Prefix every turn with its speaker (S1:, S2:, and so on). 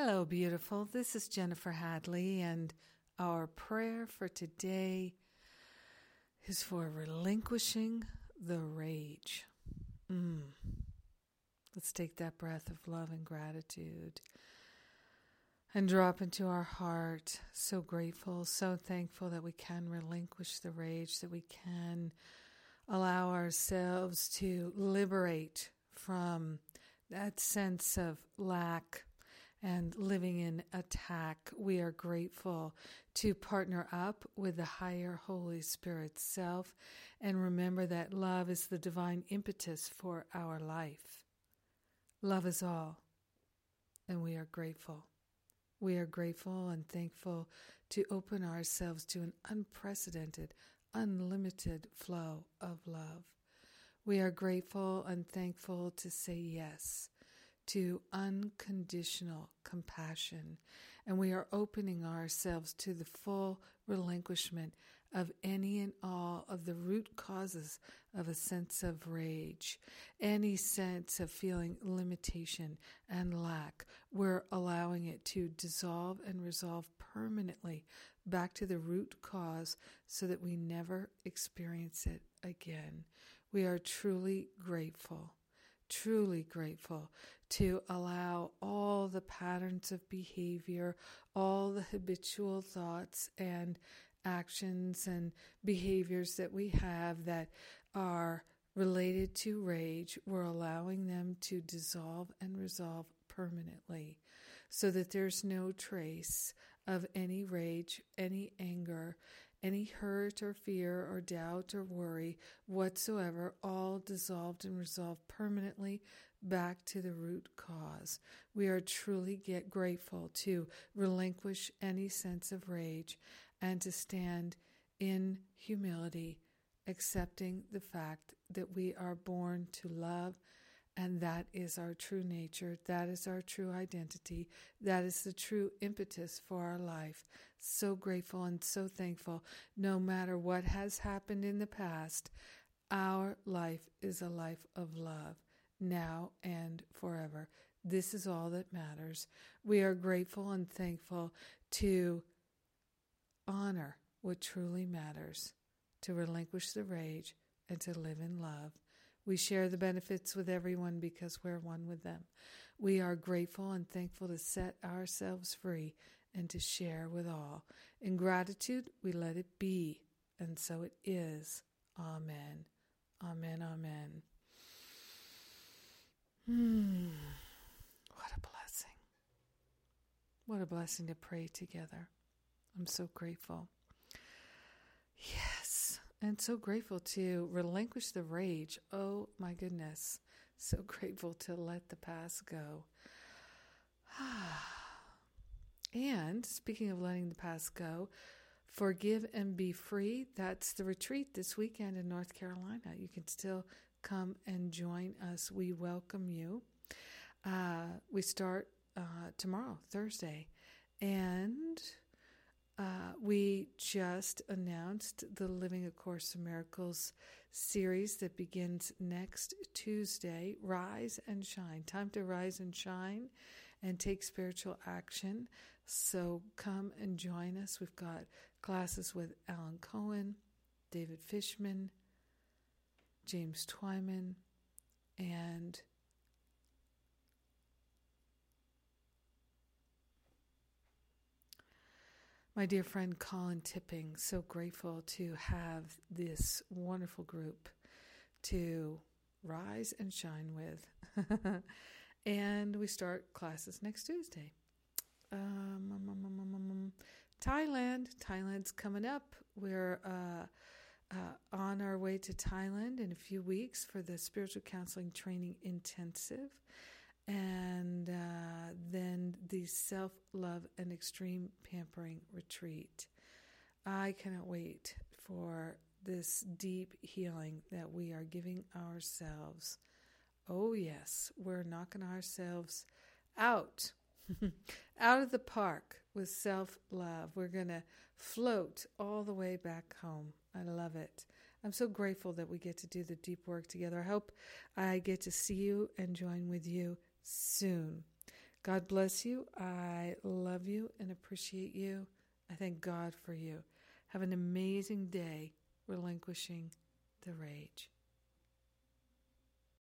S1: Hello, beautiful. This is Jennifer Hadley, and our prayer for today is for relinquishing the rage. Mm. Let's take that breath of love and gratitude and drop into our heart. So grateful, so thankful that we can relinquish the rage, that we can allow ourselves to liberate from that sense of lack and living in attack. We are grateful to partner up with the higher Holy Spirit self and remember that love is the divine impetus for our life. Love is all, and we are grateful. We are grateful and thankful to open ourselves to an unprecedented, unlimited flow of love. We are grateful and thankful to say yes to unconditional compassion, and we are opening ourselves to the full relinquishment of any and all of the root causes of a sense of rage, any sense of feeling limitation and lack. We're allowing it to dissolve and resolve permanently back to the root cause so that we never experience it again. We are truly grateful, truly grateful to allow all the patterns of behavior, all the habitual thoughts and actions and behaviors that we have that are related to rage, we're allowing them to dissolve and resolve permanently so that there's no trace of any rage, any anger, any hurt or fear or doubt or worry whatsoever, all dissolved and resolved permanently back to the root cause. We are truly get grateful to relinquish any sense of rage and to stand in humility, accepting the fact that we are born to love and that is our true nature. That is our true identity. That is the true impetus for our life. So grateful and so thankful. No matter what has happened in the past, our life is a life of love now and forever. This is all that matters. We are grateful and thankful to honor what truly matters, to relinquish the rage, and to live in love. We share the benefits with everyone because we're one with them. We are grateful and thankful to set ourselves free and to share with all. In gratitude, we let it be, and so it is. Amen. Amen. Amen. Hmm. What a blessing. What a blessing to pray together. I'm so grateful. Yes. And so grateful to relinquish the rage. Oh my goodness. So grateful to let the past go. and speaking of letting the past go, Forgive and Be Free. That's the retreat this weekend in North Carolina. You can still come and join us. We welcome you. Uh, we start uh, tomorrow, Thursday, and uh, we just announced the Living A Course in Miracles series that begins next Tuesday. Rise and shine. Time to rise and shine and take spiritual action. So come and join us. We've got classes with Alan Cohen, David Fishman, James Twyman, and my dear friend Colin Tipping. So grateful to have this wonderful group to rise and shine with. and we start classes next Tuesday. Um, um, um, um Thailand. Thailand's coming up. We're uh, uh, on our way to Thailand in a few weeks for the spiritual counseling training intensive. and the self love and extreme pampering retreat. I cannot wait for this deep healing that we are giving ourselves. Oh, yes, we're knocking ourselves out, out of the park with self love. We're going to float all the way back home. I love it. I'm so grateful that we get to do the deep work together. I hope I get to see you and join with you soon. God bless you. I love you and appreciate you. I thank God for you. Have an amazing day relinquishing the rage.